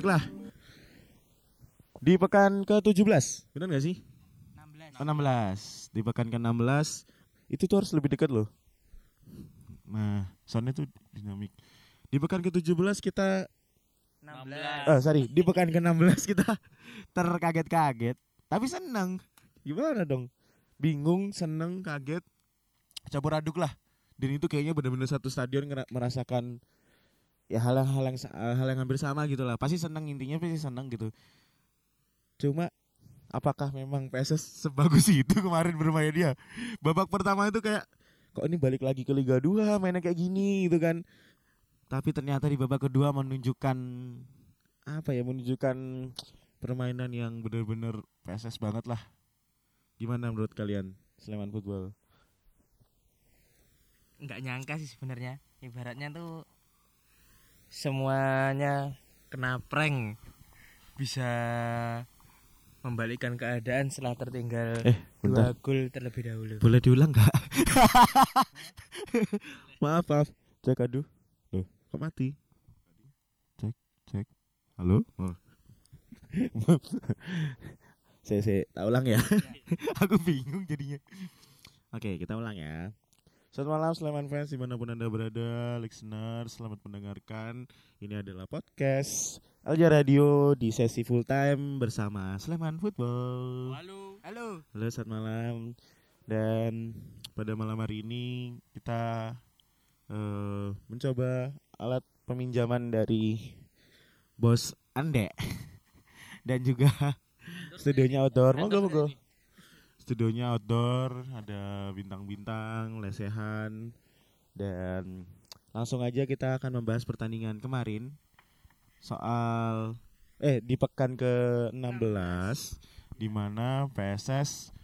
Baiklah. Di pekan ke-17, benar gak sih? 16. Oh, 16. Di pekan ke-16 itu tuh harus lebih dekat loh. Nah, soundnya tuh dinamik. Di pekan ke-17 kita 16. eh sorry, di pekan ke-16 kita terkaget-kaget, tapi seneng. Gimana dong? Bingung, seneng, kaget, campur aduk lah. Dan itu kayaknya benar-benar satu stadion merasakan ya hal-hal yang sa- hal yang hampir sama gitu lah. Pasti seneng intinya pasti seneng gitu. Cuma apakah memang PSS sebagus itu kemarin bermain dia? Babak pertama itu kayak kok ini balik lagi ke Liga 2 mainnya kayak gini gitu kan. Tapi ternyata di babak kedua menunjukkan apa ya menunjukkan permainan yang benar-benar PSS banget lah. Gimana menurut kalian Sleman Football? Nggak nyangka sih sebenarnya. Ibaratnya tuh semuanya kena prank. Bisa membalikkan keadaan setelah tertinggal Eh, dua gol terlebih dahulu. Boleh diulang nggak? maaf, maaf. Cek aduh. Loh, kok mati? Cek, cek. Halo? Oh. saya saya tak ulang ya. Aku bingung jadinya. Oke, kita ulang ya. Selamat malam Sleman fans di mana pun anda berada, listener, selamat mendengarkan. Ini adalah podcast Alja Radio di sesi full time bersama Sleman Football. Halo. Halo. Halo, selamat malam. Dan pada malam hari ini kita eh, mencoba alat peminjaman dari bos Ande dan juga studionya outdoor. Monggo, monggo. Studionya outdoor, ada bintang-bintang, lesehan, dan langsung aja kita akan membahas pertandingan kemarin soal eh di pekan ke-16 di mana PSS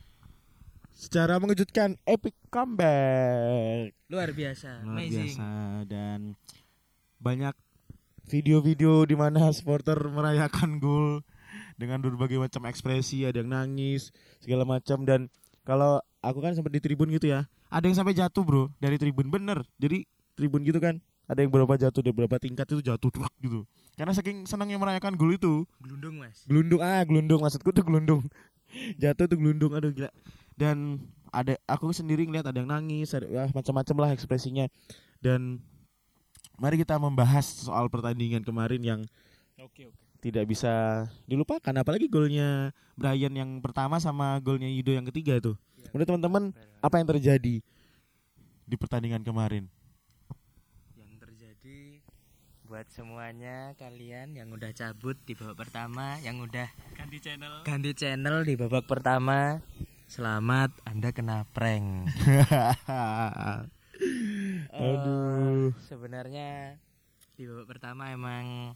secara mengejutkan epic comeback Luar biasa. luar Amazing. biasa dan banyak video-video di mana supporter merayakan gol dengan berbagai macam ekspresi ada yang nangis segala macam. Dan kalau aku kan sempat di tribun gitu ya ada yang sampai jatuh bro. Dari tribun bener. Jadi tribun gitu kan ada yang berapa jatuh dari berapa tingkat itu jatuh tuak gitu. Karena saking senangnya merayakan gol itu. Gelundung, Mas. gelundung ah gelundung. Maksudku tuh gelundung. Jatuh tuh gelundung aduh gila. Dan ada aku sendiri ngeliat ada yang nangis ada ya, macam-macam lah ekspresinya. Dan mari kita membahas soal pertandingan kemarin yang Oke, oke. Tidak bisa dilupakan apalagi golnya Brian yang pertama sama golnya Yudo yang ketiga itu menurut teman-teman apa yang terjadi di pertandingan kemarin Yang terjadi buat semuanya kalian yang udah cabut di babak pertama, yang udah ganti channel ganti channel di babak pertama, selamat Anda kena prank. Aduh. Eh, sebenarnya di babak pertama emang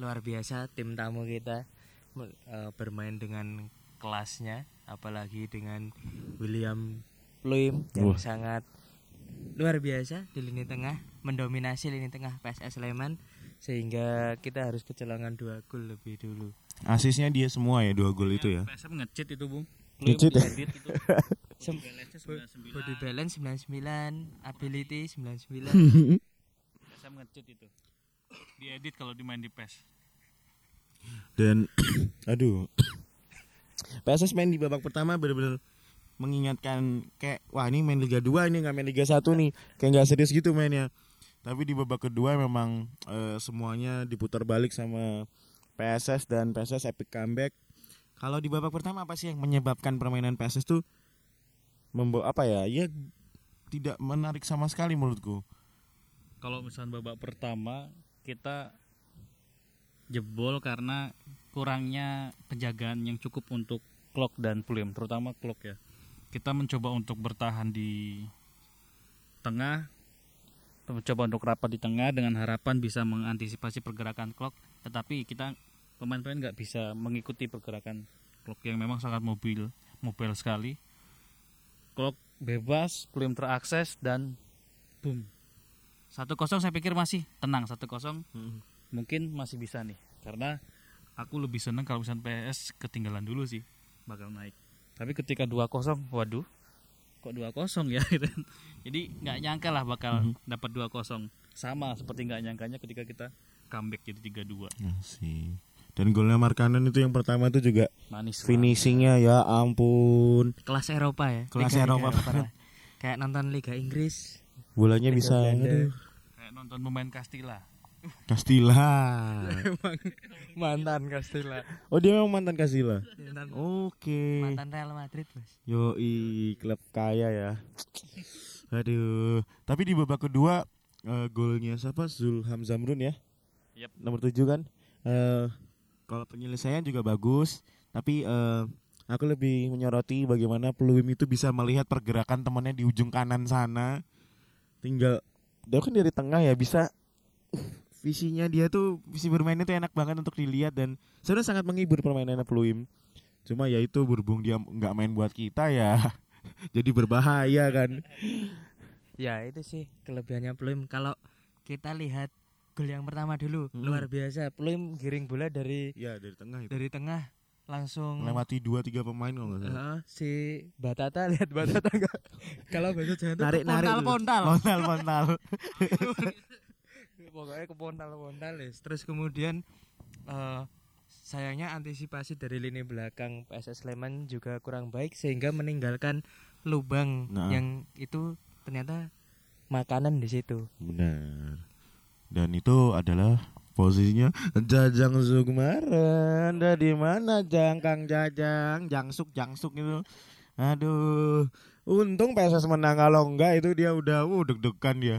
luar biasa tim tamu kita eh, bermain dengan kelasnya, apalagi dengan William Pluim yang Wah. sangat luar biasa di lini tengah, mendominasi lini tengah PSS Sleman sehingga kita harus kecolongan dua gol lebih dulu. asisnya dia semua ya dua gol itu ya PSM ngecit itu bung Ngecit ya? Edit itu Sem- balance Bo- 99 Body balance 99, ability 99. PSM ngecit itu diedit kalau dimain di PES dan aduh. PSS main di babak pertama benar-benar mengingatkan kayak wah ini main Liga 2 ini nggak main Liga 1 nih. Kayak nggak serius gitu mainnya. Tapi di babak kedua memang eh, semuanya diputar balik sama PSS dan PSS epic comeback. Kalau di babak pertama apa sih yang menyebabkan permainan PSS tuh membawa apa ya ya tidak menarik sama sekali menurutku. Kalau misalnya babak pertama kita jebol karena kurangnya penjagaan yang cukup untuk Klok dan Pulim terutama Klok ya. Kita mencoba untuk bertahan di tengah mencoba untuk rapat di tengah dengan harapan bisa mengantisipasi pergerakan Klok tetapi kita pemain-pemain nggak bisa mengikuti pergerakan Klok yang memang sangat mobil mobil sekali. Klok bebas Pulim terakses dan boom. Satu kosong saya pikir masih tenang satu kosong mungkin masih bisa nih. Karena aku lebih seneng kalau misalnya PS ketinggalan dulu sih bakal naik. Tapi ketika 2-0 waduh kok 2-0 ya? Gitu. jadi nggak nyangka lah bakal dapat 2-0 sama seperti nggak nyangkanya ketika kita comeback jadi 3-2 Asik. Dan golnya Markanen itu yang pertama itu juga manis finishingnya ya ampun. kelas Eropa ya? Kelas Liga-liga Eropa lah. kayak nonton Liga Inggris. Bolanya Liga bisa kayak nonton pemain Castilla Castilla. emang mantan Castilla Oh dia memang mantan Castilla. mantan, Oke. mantan Real Madrid bos Yoi, klub kaya ya. Aduh, tapi di babak kedua eh, golnya siapa? Zulham Zamrun ya. Yap. Nomor 7 kan. Eh kalau penyelesaian juga bagus, tapi eh aku lebih menyoroti bagaimana Peluim itu bisa melihat pergerakan temannya di ujung kanan sana. Tinggal dia kan dari tengah ya bisa visinya dia tuh visi bermainnya tuh enak banget untuk dilihat dan sebenarnya sangat menghibur permainannya Peluim. Cuma ya itu berhubung dia nggak main buat kita ya jadi berbahaya kan. ya itu sih kelebihannya Pluim kalau kita lihat gol yang pertama dulu Hmm. luar biasa Pluim giring bola dari Ya dari tengah itu. dari tengah langsung Melewati dua tiga pemain kalau nggak salah. Heeh, si Batata lihat Batata enggak kalau bahasa Jawa Narik narik. pontal-pontal Pontal pontal. pokoknya ke pontal-pontal ya. terus kemudian eh, sayangnya antisipasi dari lini belakang PSS Sleman juga kurang baik sehingga meninggalkan lubang Nah. yang itu ternyata makanan di situ Benar. Dan itu adalah posisinya Jajang Sukmaren. Ada di mana Jang Kang Jajang? Jangsuk Jangsuk itu. Aduh. Untung PSS menang kalau enggak itu dia udah uh, deg-degan dia.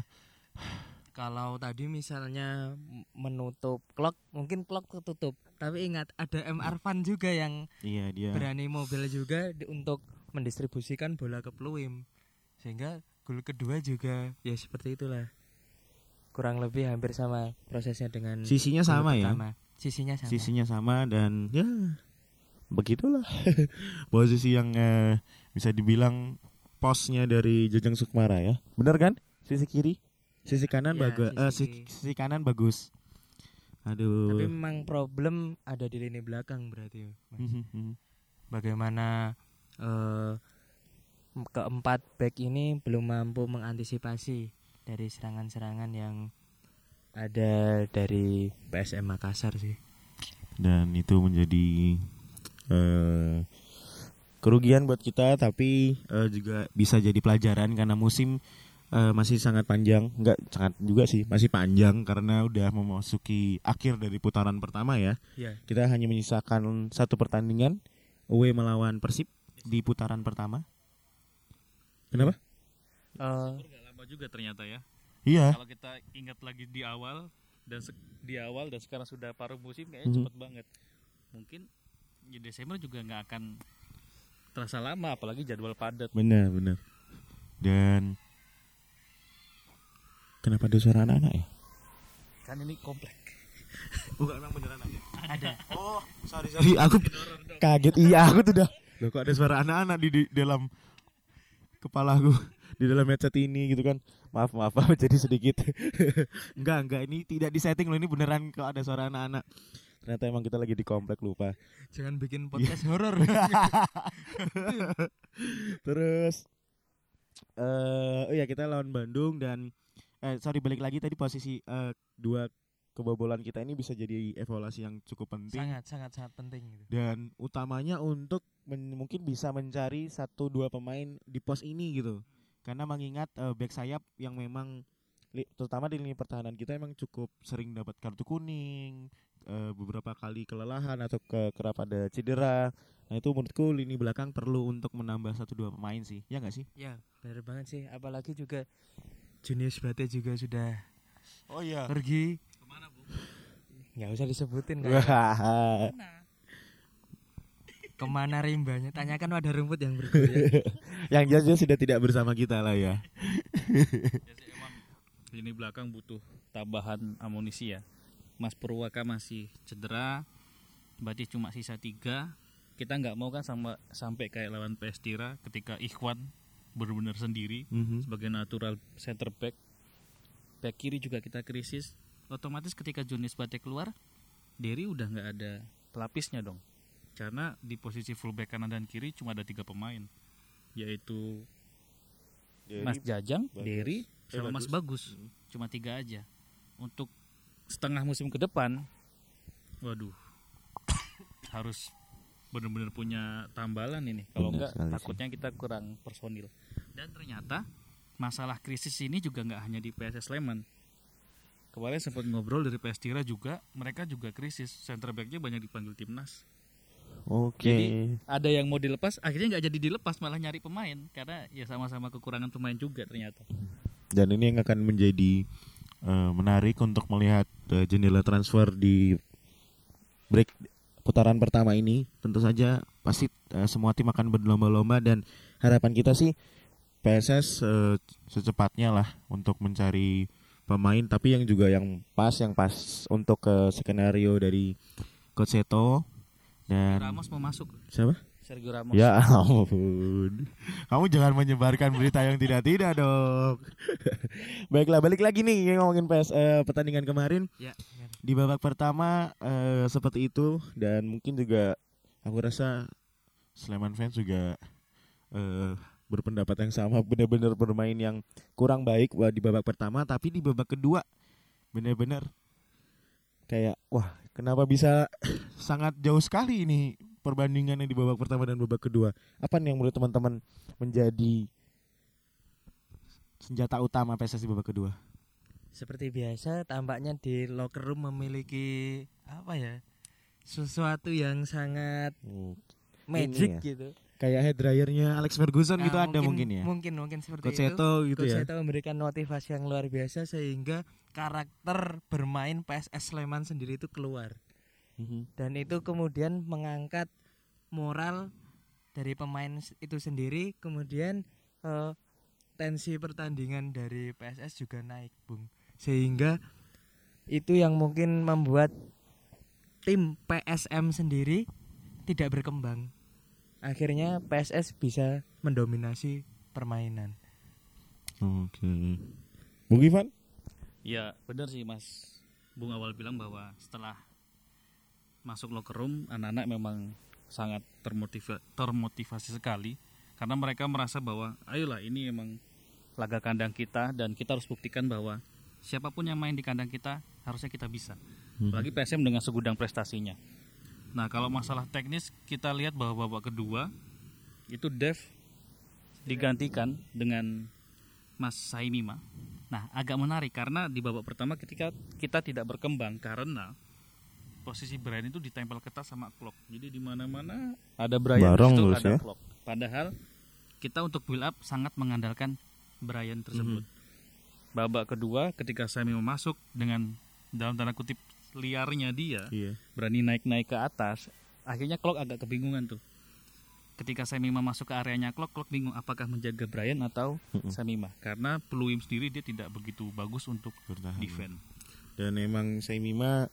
Kalau tadi misalnya menutup clock mungkin clock tertutup tapi ingat ada MR Van juga yang Iya dia. berani mobil juga di- untuk mendistribusikan bola ke Pluim sehingga gol kedua juga ya seperti itulah kurang lebih hampir sama prosesnya dengan Sisinya sama ya. sisinya sama Sisinya sama dan ya begitulah posisi yang eh, bisa dibilang posnya dari Jajang Sukmara ya. Benar kan? Sisi kiri, sisi kanan Ya, bagus. sisi sisi, kiri. sisi kanan bagus. Aduh. tapi memang problem ada di lini belakang berarti Mas. Mhm. bagaimana eh, keempat back ini belum mampu mengantisipasi dari serangan-serangan yang ada dari PSM Makassar sih. dan itu menjadi eh, kerugian buat kita tapi eh, juga bisa jadi pelajaran karena musim eh, masih sangat panjang. Nggak sangat juga sih masih panjang karena udah memasuki akhir dari putaran pertama ya. Ya. kita hanya menyisakan satu pertandingan away melawan Persib di putaran pertama. Kenapa? Eh, Nggak lama juga ternyata ya. Iya. Kalau kita ingat lagi di awal dan di awal dan sekarang sudah paruh musim kayaknya Mhm. cepet banget. Mungkin di Desember juga nggak akan terasa lama apalagi jadwal padat. Benar benar. Dan kenapa ada suara anak-anak ya kan ini komplek bukan emang beneran aja ada. Oh, sorry sorry. aku kaget. Iya, aku tuh udah. Loh, kok ada suara anak-anak di, di dalam kepala aku di dalam headset ini gitu kan. Maaf, maaf, maaf jadi sedikit. enggak, enggak ini tidak disetting loh. Ini beneran kok ada suara anak-anak. Ternyata emang kita lagi di komplek lupa. Jangan bikin podcast horor. Terus eh oh ya kita lawan Bandung dan eh sorry balik lagi tadi posisi eh, dua kebobolan kita ini bisa jadi evaluasi yang cukup penting. sangat sangat sangat penting gitu. dan utamanya untuk men- mungkin bisa mencari satu dua pemain di pos ini gitu karena mengingat eh, back sayap yang memang li- terutama di lini pertahanan kita emang cukup sering dapat kartu kuning eh, beberapa kali kelelahan atau ke kerap ada cedera nah itu menurutku lini belakang perlu untuk menambah satu dua pemain sih ya nggak sih Ya, benar banget sih. Apalagi juga Junius Bate juga sudah oh iya pergi. ke mana bu Nggak usah disebutin kan. Ke mana rimbanya? Tanyakan wadah rumput yang berbeda. yang jelas dia sudah tidak bersama kita lah ya ya lini belakang butuh tambahan amunisi ya Mas Purwaka masih cedera berarti cuma sisa tiga kita nggak mau kan sama sampai kayak lawan PS Tira ketika Ikhwan benar-benar sendiri Mhm. sebagai natural center back back kiri juga kita krisis otomatis ketika Jonis Bate keluar Derry udah nggak ada pelapisnya dong karena di posisi fullback kanan dan kiri cuma ada tiga pemain yaitu Mas Jajang, Bagus. Derry, Eh, sama Mas Bagus. Bagus. Cuma tiga aja. Untuk setengah musim ke depan waduh harus benar-benar punya tambalan ini kalau enggak sih. takutnya kita kurang personil dan ternyata masalah krisis ini juga nggak hanya di PSS Sleman. Kemarin sempat ngobrol dari PS Tira juga mereka juga krisis. Center backnya banyak dipanggil timnas. Oke. Jadi, ada yang mau dilepas akhirnya nggak jadi dilepas malah nyari pemain. Karena ya sama-sama kekurangan pemain juga ternyata. Dan ini yang akan menjadi eh, menarik untuk melihat eh, jendela transfer di break putaran pertama ini. Tentu saja pasti eh, semua tim akan berlomba-lomba dan harapan kita sih PSS eh, secepatnya lah untuk mencari pemain tapi yang juga yang pas yang pas untuk ke skenario dari Coach Seto dan Ramos mau masuk siapa? Sergio Ramos Ya ampun. Kamu jangan menyebarkan berita yang tidak-tidak dong. Baiklah, balik lagi nih yang ngomongin PS eh, pertandingan kemarin. Ya, Di babak pertama eh, seperti itu dan mungkin juga aku rasa Sleman fans juga eh, berpendapat yang sama benar-benar bermain yang kurang baik wah, di babak pertama tapi di babak kedua benar-benar kayak wah kenapa bisa sangat jauh sekali ini perbandingannya di babak pertama dan babak kedua. Apa nih yang menurut teman-teman menjadi senjata utama PSS di babak kedua? seperti biasa tampaknya di locker room memiliki apa ya sesuatu yang sangat magic ya. gitu Kayak head dryernya Alex Ferguson gitu Ah, ada mungkin ya. mungkin mungkin seperti Coach itu Seto gitu Coach ya. Seto memberikan motivasi yang luar biasa sehingga karakter bermain PSS Sleman sendiri itu keluar Mhm. dan itu kemudian mengangkat moral dari pemain itu sendiri kemudian eh, tensi pertandingan dari PSS juga naik bung sehingga itu yang mungkin membuat tim PSM sendiri tidak berkembang akhirnya PSS bisa mendominasi permainan Oke. Bung Ivan? Ya benar sih Mas Bung awal bilang bahwa setelah masuk locker room anak-anak memang sangat termotiva- termotivasi sekali karena mereka merasa bahwa ayolah ini emang laga kandang kita dan kita harus buktikan bahwa siapa pun yang main di kandang kita harusnya kita bisa. Apalagi PSM dengan segudang prestasinya. Nah kalau masalah teknis kita lihat bahwa babak kedua itu Dev digantikan dengan Mas Saimima. Nah, agak menarik karena di babak pertama ketika kita tidak berkembang karena posisi Brian itu ditempel ketat sama Clock. Jadi di mana-mana ada Brian Barong terus ada ya. Clock. Padahal kita untuk build up sangat mengandalkan Brian tersebut. Babak kedua ketika Saimima masuk dengan dalam tanda kutip liarnya dia Iya. berani naik-naik ke atas, akhirnya Clock agak kebingungan tuh. Ketika Samima masuk ke areanya Clock, Clock bingung apakah menjaga Brian atau Samima karena Peluim sendiri dia tidak begitu bagus untuk Bertahan. defend. Dan emang Saimima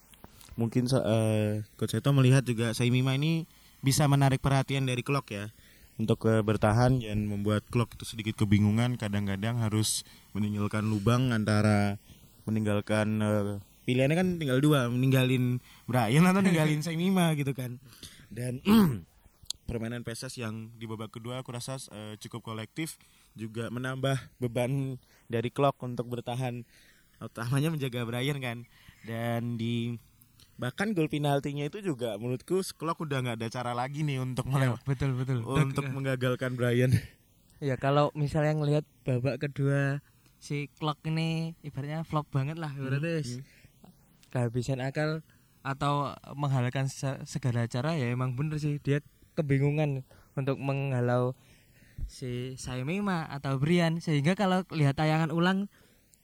mungkin eh, Coach Seto melihat juga Saimima ini bisa menarik perhatian dari Klok ya untuk eh, bertahan dan membuat Klok itu sedikit kebingungan kadang-kadang harus meninggalkan lubang antara meninggalkan eh, pilihannya kan tinggal dua meninggalin Brian atau ninggalin Saimima gitu kan. Dan permainan PSS yang di babak kedua aku rasa eh, cukup kolektif juga menambah beban dari Klok untuk bertahan utamanya menjaga Brian kan. Dan di bahkan gol penaltinya itu juga menurutku Klok udah nggak ada cara lagi nih untuk melewat betul betul. Untuk menggagalkan Brian. Ya kalau misalnya ngelihat babak kedua si Clock ini ibaratnya flop banget lah ibaratnya wis kehabisan akal atau menghalalkan se- segala cara ya emang bener sih. Dia kebingungan untuk menghalau si Saimima atau Brian. Sehingga kalau lihat tayangan ulang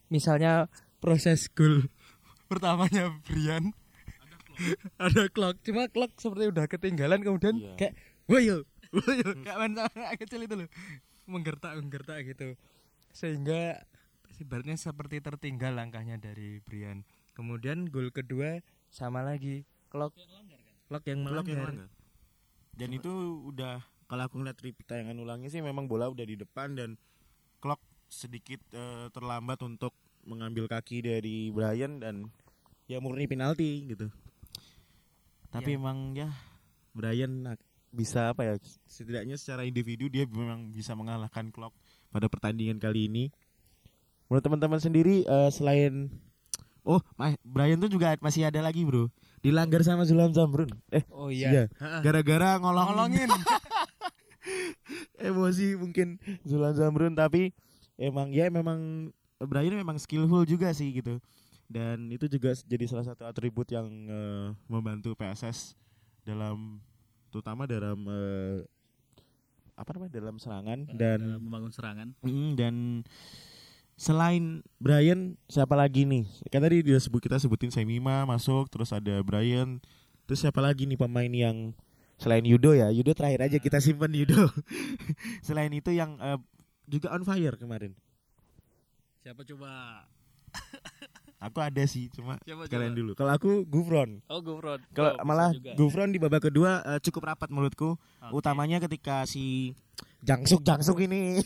misalnya proses gol pertamanya Brian. Ada clock. Cuma clock seperti udah ketinggalan kemudian Iya. kayak woyo woyo kayak main sama anak kecil itu loh. Menggertak menggertak gitu. Sehingga ibaratnya seperti tertinggal langkahnya dari Brian kemudian gol kedua sama lagi. Clock clock yang Klok yang melanggar. melanggar. dan itu udah kalau aku ngeliat repeat tayangan ulangnya sih memang bola udah di depan dan Klok sedikit eh, terlambat untuk mengambil kaki dari Brian dan ya murni penalti gitu. Tapi Ya. emang ya Brian bisa apa ya setidaknya secara individu dia memang bisa mengalahkan Klok pada pertandingan kali ini. Menurut teman-teman sendiri eh, selain Oh, Ma- Brian tuh juga masih ada lagi, Bro. Dilanggar sama Zulam Zamrun. Eh, Oh iya. Heeh. gara-gara ngolong Ngolongin. emosi mungkin Zulan Zamrun tapi emang ya memang Brian memang skillful juga sih gitu dan itu juga jadi salah satu atribut yang eh, membantu PSS dalam terutama dalam eh, apa namanya dalam serangan dalam dan membangun serangan Mm, dan selain Brian siapa lagi nih? kan tadi dia sebut kita sebutin Semima masuk terus ada Brian. Terus siapa lagi nih pemain yang selain Yudo ya? Yudo terakhir aja kita simpen Yudo. Selain itu yang eh, juga on fire kemarin. Siapa coba? Aku ada sih cuma Siapa, kalian coba? dulu. Kalau aku Gufron. Oh Gufron. Kalau Oh, malah juga. Gufron di babak kedua eh, cukup rapat menurutku. Oke. utamanya ketika si Jangsuk Jangsuk ini.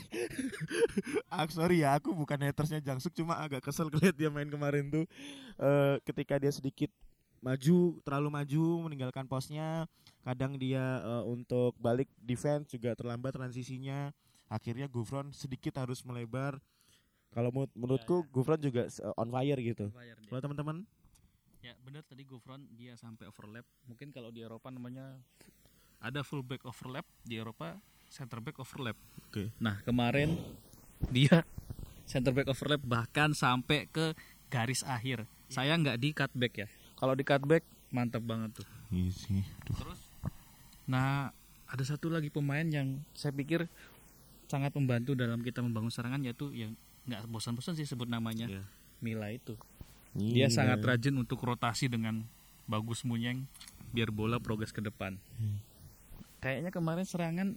Ah, sorry ya aku bukan hatersnya Jangsuk cuma agak kesel ngeliat dia main kemarin tuh. Eh, ketika dia sedikit maju terlalu maju meninggalkan posnya kadang dia eh, untuk balik defense juga terlambat transisinya. Akhirnya Gufron sedikit harus melebar. Kalau menurut- menurutku Gufron juga eh, on fire gitu. Kalau teman-teman? Ya benar tadi Gufron dia sampai overlap. Mungkin kalau di Eropa namanya ada fullback overlap, di Eropa center back overlap. Oke. Nah, kemarin dia center back overlap bahkan sampai ke garis akhir. Saya nggak di cutback ya. Kalau di cutback mantap banget tuh. Iya sih. Terus nah, ada satu lagi pemain yang saya pikir sangat membantu dalam kita membangun serangan yaitu yang nggak bosan-bosan sih sebut namanya. Iya. Mila itu. Dia Iya. sangat rajin untuk rotasi dengan bagus munyeng biar bola progres ke depan. Hmm. Kayaknya kemarin serangan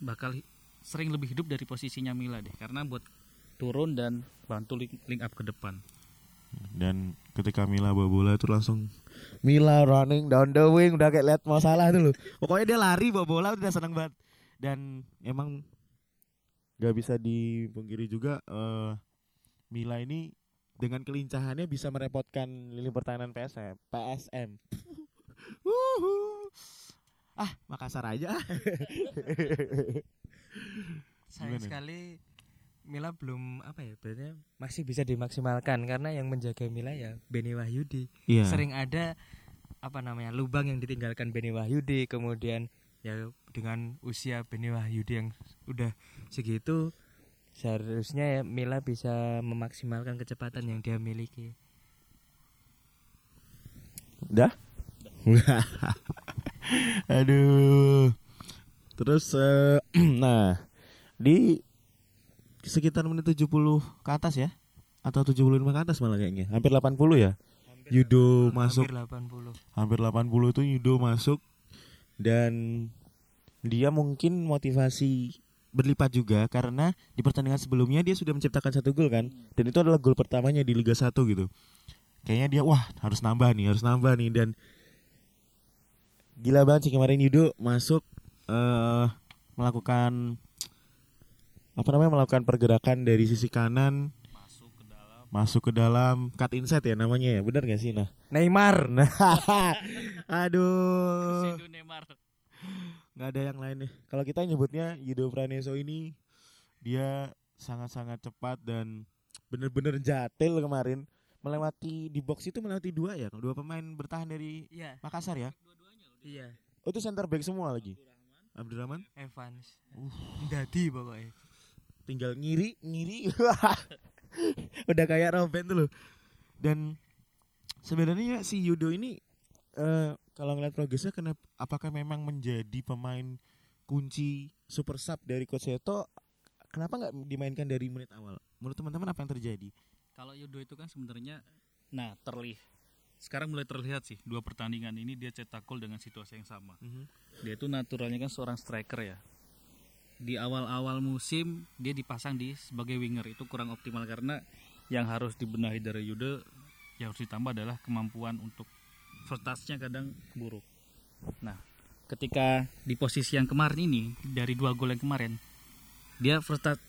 bakal sering lebih hidup dari posisinya Mila deh karena buat turun dan bantu link, link up ke depan. Dan ketika Mila bawa bola itu langsung Mila running down the wing udah kayak lihat mau salah tuh loh. Pokoknya dia lari bawa bola udah seneng banget. Dan emang gak bisa dipungkiri juga eh, Mila ini dengan kelincahannya bisa merepotkan lini pertahanan PSM. PSM. Ah, Makassar aja. Sayang Gimana? sekali Mila belum apa ya berarti masih bisa dimaksimalkan karena yang menjaga Mila ya Beni Wahyudi. Iya. Sering ada apa namanya lubang yang ditinggalkan Beni Wahyudi kemudian ya dengan usia Beni Wahyudi yang udah segitu seharusnya ya Mila bisa memaksimalkan kecepatan yang dia miliki. Udah? Aduh. Terus eh, nah, di sekitar menit 70 ke atas ya? Atau 75 ke atas malah kayaknya. Hampir 80 ya? Yudo masuk Hampir 80. hampir 80 itu Yudo masuk dan dia mungkin motivasi berlipat juga karena di pertandingan sebelumnya dia sudah menciptakan satu gol kan dan itu adalah gol pertamanya di Liga 1 gitu kayaknya dia wah harus nambah nih harus nambah nih dan gila banget sih kemarin Yudo masuk eh melakukan apa namanya melakukan pergerakan dari sisi kanan Masuk ke dalam. masuk ke dalam cut inside ya namanya ya benar gak sih nah Neymar. Nah, aduh, Neymar. nggak ada yang lain nih. Kalau kita nyebutnya Yudo Praneso ini dia sangat-sangat cepat dan bener-bener jatil kemarin melewati di box itu melewati dua ya, dua pemain bertahan dari Iya, Makassar ya. Iya. Oh, itu center back semua lagi. Abdurrahman Evans. Uh. Dadi pokoknya. tinggal ngiri, ngiri. Udah kayak Robin tuh loh. Dan sebenarnya si Yudo ini eh kalau ngeliat progresnya kenapa apakah memang menjadi pemain kunci super sub dari Coach Seto kenapa nggak dimainkan dari menit awal menurut teman-teman apa yang terjadi Kalau Yudo itu kan sebenarnya nah terlihat sekarang mulai terlihat sih dua pertandingan ini dia cetak gol dengan situasi yang sama. Dia itu naturalnya kan seorang striker ya. Di awal-awal musim dia dipasang di sebagai winger itu kurang optimal karena yang harus dibenahi dari Yudo yang harus ditambah adalah kemampuan untuk first touch-nya kadang buruk. Nah, ketika di posisi yang kemarin ini dari dua gol yang kemarin dia first touch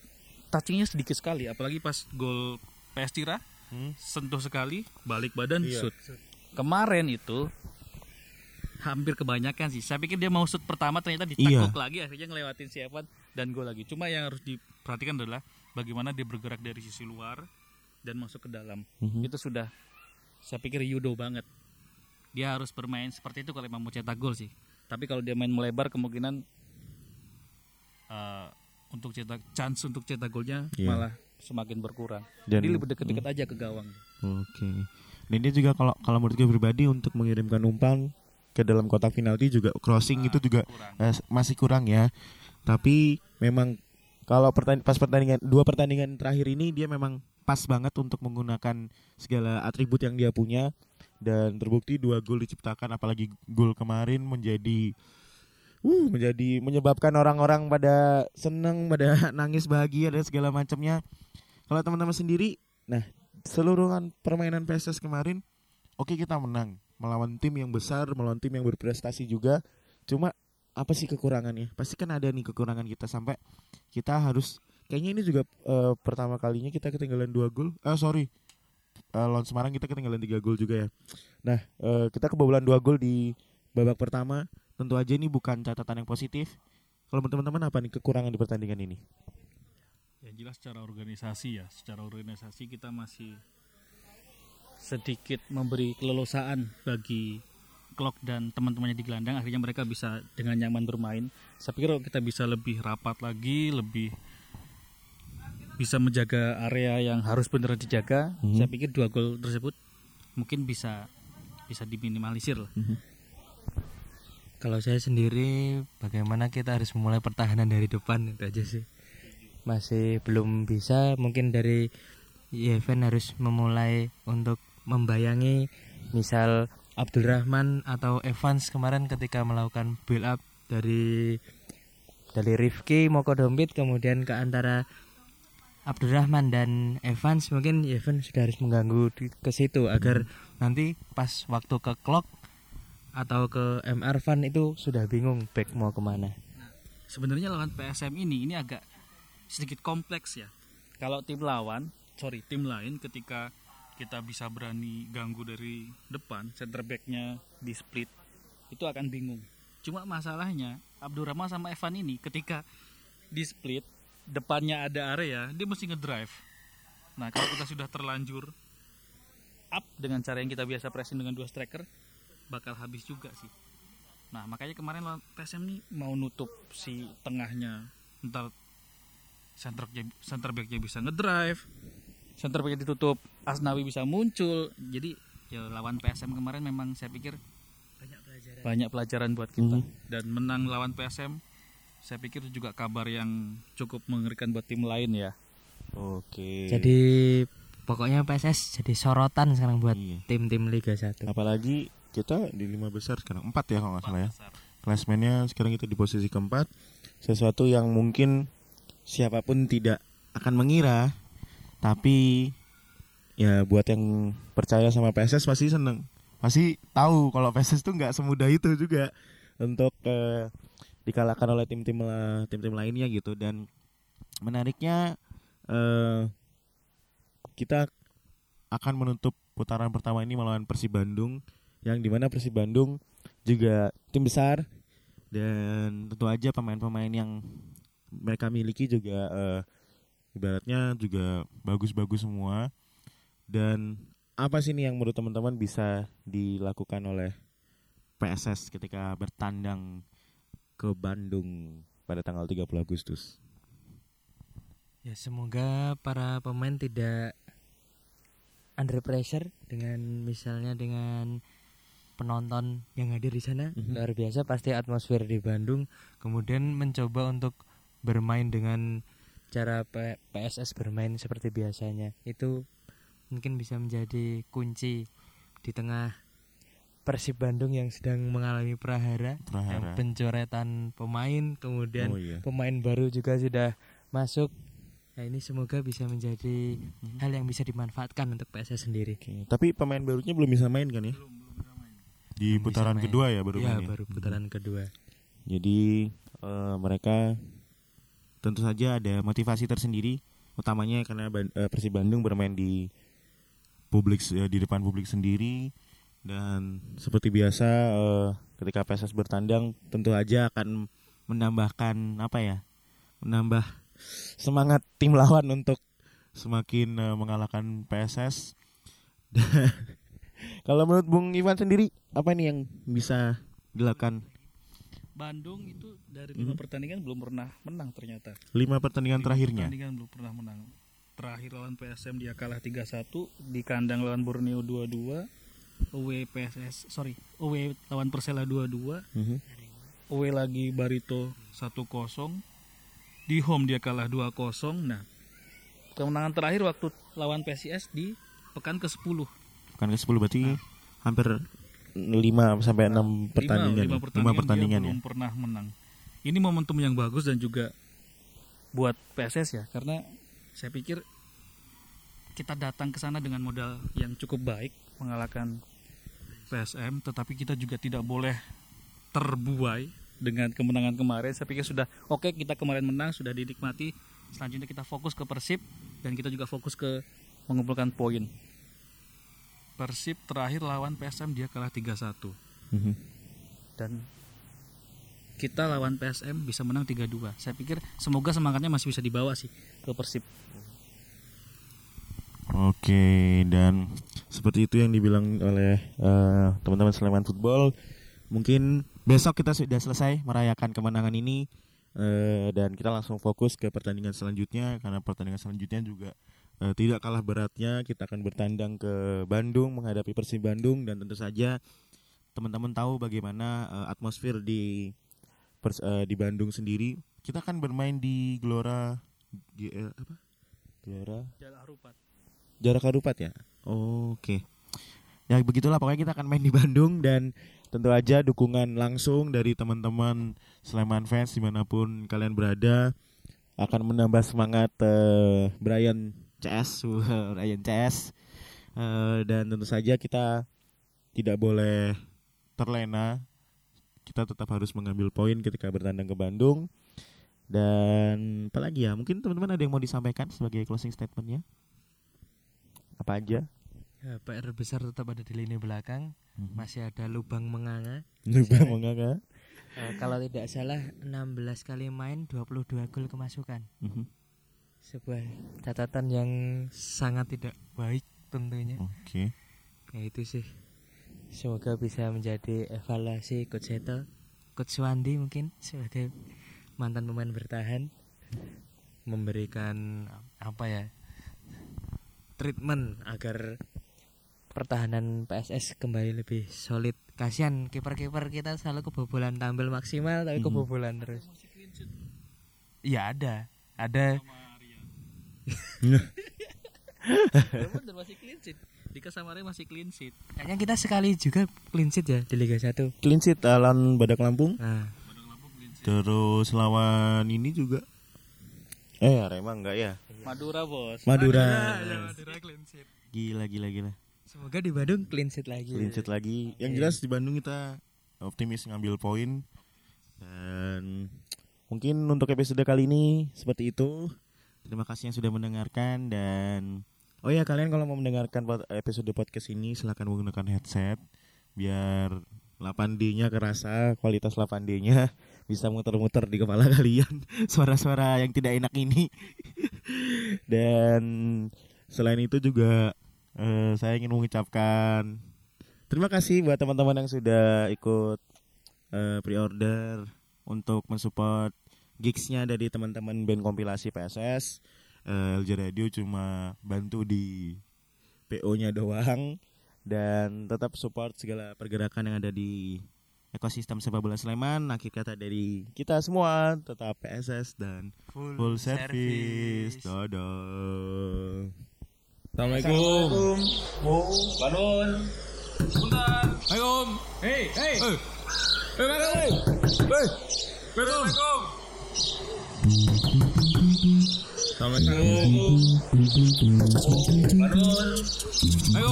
touchingnya sedikit sekali apalagi pas gol PS Tira Hmm? sentuh sekali balik badan Iya. shoot kemarin itu hampir kebanyakan sih. Saya pikir dia mau shoot pertama ternyata ditakuk lagi akhirnya ngelewatin si Evan dan gol lagi. Cuma yang harus diperhatikan adalah bagaimana dia bergerak dari sisi luar dan masuk ke dalam. Mhm. itu sudah saya pikir Yudo banget. Dia harus bermain seperti itu kalau memang mau cetak gol sih. Tapi kalau dia main melebar kemungkinan eh, untuk cetak chance untuk cetak golnya Iya. malah semakin berkurang. Dan- jadi lebih dekat-dekat aja ke gawang. Oke. Dan dia juga kalau kalau menurut gue pribadi untuk mengirimkan umpan ke dalam kotak penalti juga crossing itu juga kurang eh, masih kurang ya. Tapi memang kalau pertanding, pas pertandingan dua pertandingan terakhir ini dia memang pas banget untuk menggunakan segala atribut yang dia punya dan terbukti dua gol diciptakan apalagi gol kemarin menjadi uh menjadi menyebabkan orang-orang pada seneng pada nangis bahagia dan segala macamnya. Kalau teman-teman sendiri, nah seluruhan permainan PSS kemarin oke kita menang melawan tim yang besar, melawan tim yang berprestasi juga. Cuma apa sih kekurangannya? Pasti kan ada nih kekurangan kita sampai kita harus kayaknya ini juga eh, pertama kalinya kita ketinggalan dua gol. Eh sorry. Eh, lawan Semarang kita ketinggalan tiga gol juga ya. Nah, eh, kita kebobolan dua gol di babak pertama. Tentu aja ini bukan catatan yang positif. Kalau teman-teman apa nih kekurangan di pertandingan ini? Jelas secara organisasi ya, secara organisasi kita masih sedikit memberi kelelosaan bagi Klok dan teman-temannya di gelandang akhirnya mereka bisa dengan nyaman bermain. Saya pikir kalau kita bisa lebih rapat lagi, lebih bisa menjaga area yang harus benar dijaga. Mhm. Saya pikir dua gol tersebut mungkin bisa bisa diminimalisir lah. Kalau saya sendiri bagaimana kita harus memulai pertahanan dari depan itu aja sih. Masih belum bisa mungkin dari Yeven harus memulai untuk membayangi misal Abdul Rahman atau Evans kemarin ketika melakukan build up dari dari Rifki Moko Dompit kemudian ke antara Abdurrahman dan Evans mungkin Evans sudah harus mengganggu di- ke situ agar nanti pas waktu ke clock atau ke MR Van itu sudah bingung back mau ke mana. Sebenarnya lawan PSM ini ini agak sedikit kompleks ya. Kalau tim lawan, sorry tim lain ketika kita bisa berani ganggu dari depan, center backnya di split, itu akan bingung. Cuma masalahnya Abdurrahman sama Evan ini ketika di split depannya ada area, dia mesti ngedrive. Nah kalau kita sudah terlanjur up dengan cara yang kita biasa pressing dengan dua striker, bakal habis juga sih. Nah makanya kemarin PSM nih mau nutup si tengahnya ntar center center backnya bisa ngedrive center backnya ditutup Asnawi bisa muncul jadi ya lawan PSM kemarin memang saya pikir banyak pelajaran banyak pelajaran buat kita Mhm. dan menang lawan PSM saya pikir itu juga kabar yang cukup mengerikan buat tim lain ya Oke. jadi pokoknya PSS jadi sorotan sekarang buat Iya. tim-tim Liga 1 apalagi kita di lima besar sekarang empat ya kalau nggak salah ya. Klasmennya sekarang kita di posisi keempat. Sesuatu yang mungkin siapa pun tidak akan mengira, tapi ya buat yang percaya sama PSS pasti seneng. Pasti tahu kalau PSS tuh nggak semudah itu juga untuk eh, dikalahkan oleh tim-tim tim-tim lainnya gitu. Dan menariknya eh kita akan menutup putaran pertama ini melawan Persib Bandung yang di mana Persib Bandung juga tim besar. Dan tentu aja pemain-pemain yang mereka miliki juga eh, ibaratnya juga bagus-bagus semua. Dan apa sih nih yang menurut teman-teman bisa dilakukan oleh PSS ketika bertandang ke Bandung pada tanggal 30 Agustus? Ya semoga para pemain tidak under pressure dengan misalnya dengan penonton yang hadir di sana. Mhm. luar biasa pasti atmosfer di Bandung. Kemudian mencoba untuk bermain dengan cara P- PSS bermain seperti biasanya itu mungkin bisa menjadi kunci di tengah Persib Bandung yang sedang mengalami prahara, yang Prahara pencoretan pemain kemudian oh iya pemain baru juga sudah masuk nah ini semoga bisa menjadi Mhm. hal yang bisa dimanfaatkan untuk PSS sendiri Oke, tapi pemain barunya belum bisa main kan ya? Di Belum bisa putaran main. kedua ya baru ya main ya? baru putaran kedua Jadi eh, mereka tentu saja ada motivasi tersendiri, utamanya karena eh, Persib Bandung bermain di publik eh, di depan publik sendiri dan seperti biasa eh, ketika PSS bertandang tentu aja akan menambahkan apa ya? Menambah semangat tim lawan untuk semakin mengalahkan PSS. Kalau menurut Bung Ivan sendiri apa nih yang bisa dilakukan Bandung itu dari lima Mhm. pertandingan belum pernah menang ternyata. lima pertandingan Lima terakhirnya? Pertandingan belum pernah menang. Terakhir lawan PSM dia kalah 3-1, di kandang lawan Borneo 2-2, away PSS, sorry, away lawan Persela 2-2, Mhm. away lagi Barito 1-0. Di home dia kalah 2-0. Nah, kemenangan terakhir waktu lawan PSIS di pekan ke-10. Bukan ke 10 berarti hampir 5 sampai 6 pertandingan. lima, ya? pertandingan, Lima dia pertandingan ya. belum pernah menang. Ini momentum yang bagus dan juga buat PSS ya, karena saya pikir kita datang ke sana dengan modal yang cukup baik mengalahkan PSM, tetapi kita juga tidak boleh terbuai dengan kemenangan kemarin. Saya pikir sudah oke kita kemarin menang sudah dinikmati. Selanjutnya kita fokus ke Persib dan kita juga fokus ke mengumpulkan poin. Persib terakhir lawan PSM dia kalah 3-1 Mhm. dan kita lawan PSM bisa menang 3-2. Saya pikir semoga semangatnya masih bisa dibawa sih ke Persib. Oke, dan seperti itu yang dibilang oleh eh, teman-teman Sleman Football. Mungkin besok kita sudah selesai merayakan kemenangan ini eh, dan kita langsung fokus ke pertandingan selanjutnya karena pertandingan selanjutnya juga eh, tidak kalah beratnya. Kita akan bertandang ke Bandung menghadapi Persib Bandung dan tentu saja teman-teman tahu bagaimana eh, atmosfer di Pers- eh, di Bandung sendiri. Kita akan bermain di Gelora GL apa? Gelora Jalan Harupat. Jarak Harupat ya? Oke. Ya begitulah pokoknya kita akan main di Bandung dan tentu aja dukungan langsung dari teman-teman Sleman fans di mana pun kalian berada akan menambah semangat eh, Brian CS, Brian CS Eh, dan tentu saja kita tidak boleh terlena. Kita tetap harus mengambil poin ketika bertandang ke Bandung. Dan apalagi ya? Mungkin teman-teman ada yang mau disampaikan sebagai closing statementnya? Apa aja? Ya, PR besar tetap ada di lini belakang. Masih ada lubang menganga. Lupa menganga. Eh, kalau tidak salah 16 kali main 22 gol kemasukan. Mhm. Sebuah catatan yang sangat tidak baik tentunya. Oke. Ya itu sih. Semoga bisa menjadi evaluasi Coach Seto, Coach Wandi mungkin sebagai mantan pemain bertahan memberikan apa ya treatment agar pertahanan PSS kembali lebih solid. Kasihan kiper-kiper kita selalu kebobolan tampil maksimal tapi kebobolan terus. Iya ada, ada Bener masih clean sheet. Dika Samaria masih clean sheet. kayaknya kita sekali juga clean sheet ya di Liga 1. Clean sheet lawan Badak Lampung. Nah, Terus lawan ini juga. Eh, Arema enggak ya? Madura bos. Madura. Madura clean sheet. Gila gila gila. semoga di Bandung clean sheet lagi. Clean sheet lagi. Yang jelas di Bandung kita optimis ngambil poin. Dan mungkin untuk episode kali ini seperti itu. Terima kasih yang sudah mendengarkan dan oh ya kalian kalau mau mendengarkan episode podcast ini silahkan menggunakan headset biar 8D-nya kerasa, kualitas 8D-nya bisa muter-muter di kepala kalian suara-suara yang tidak enak ini. dan selain itu juga eh, saya ingin mengucapkan terima kasih buat teman-teman yang sudah ikut eh, pre-order untuk mensupport gigsnya dari teman-teman band kompilasi PSS. Eh, LJ Radio cuma bantu di PO-nya doang dan tetap support segala pergerakan yang ada di ekosistem sepak bola Sleman. Akhir kata dari kita semua tetap PSS dan full service. Dadah. Assalamualaikum. Sama sama. Ayo.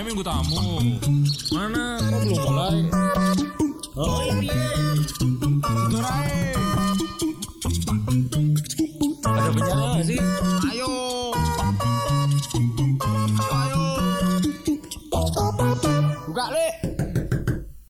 Minggu tamu. Mana? Kok belum mulai? Ada bencana gak sih? Ayo. Ayo. Buka, Lek.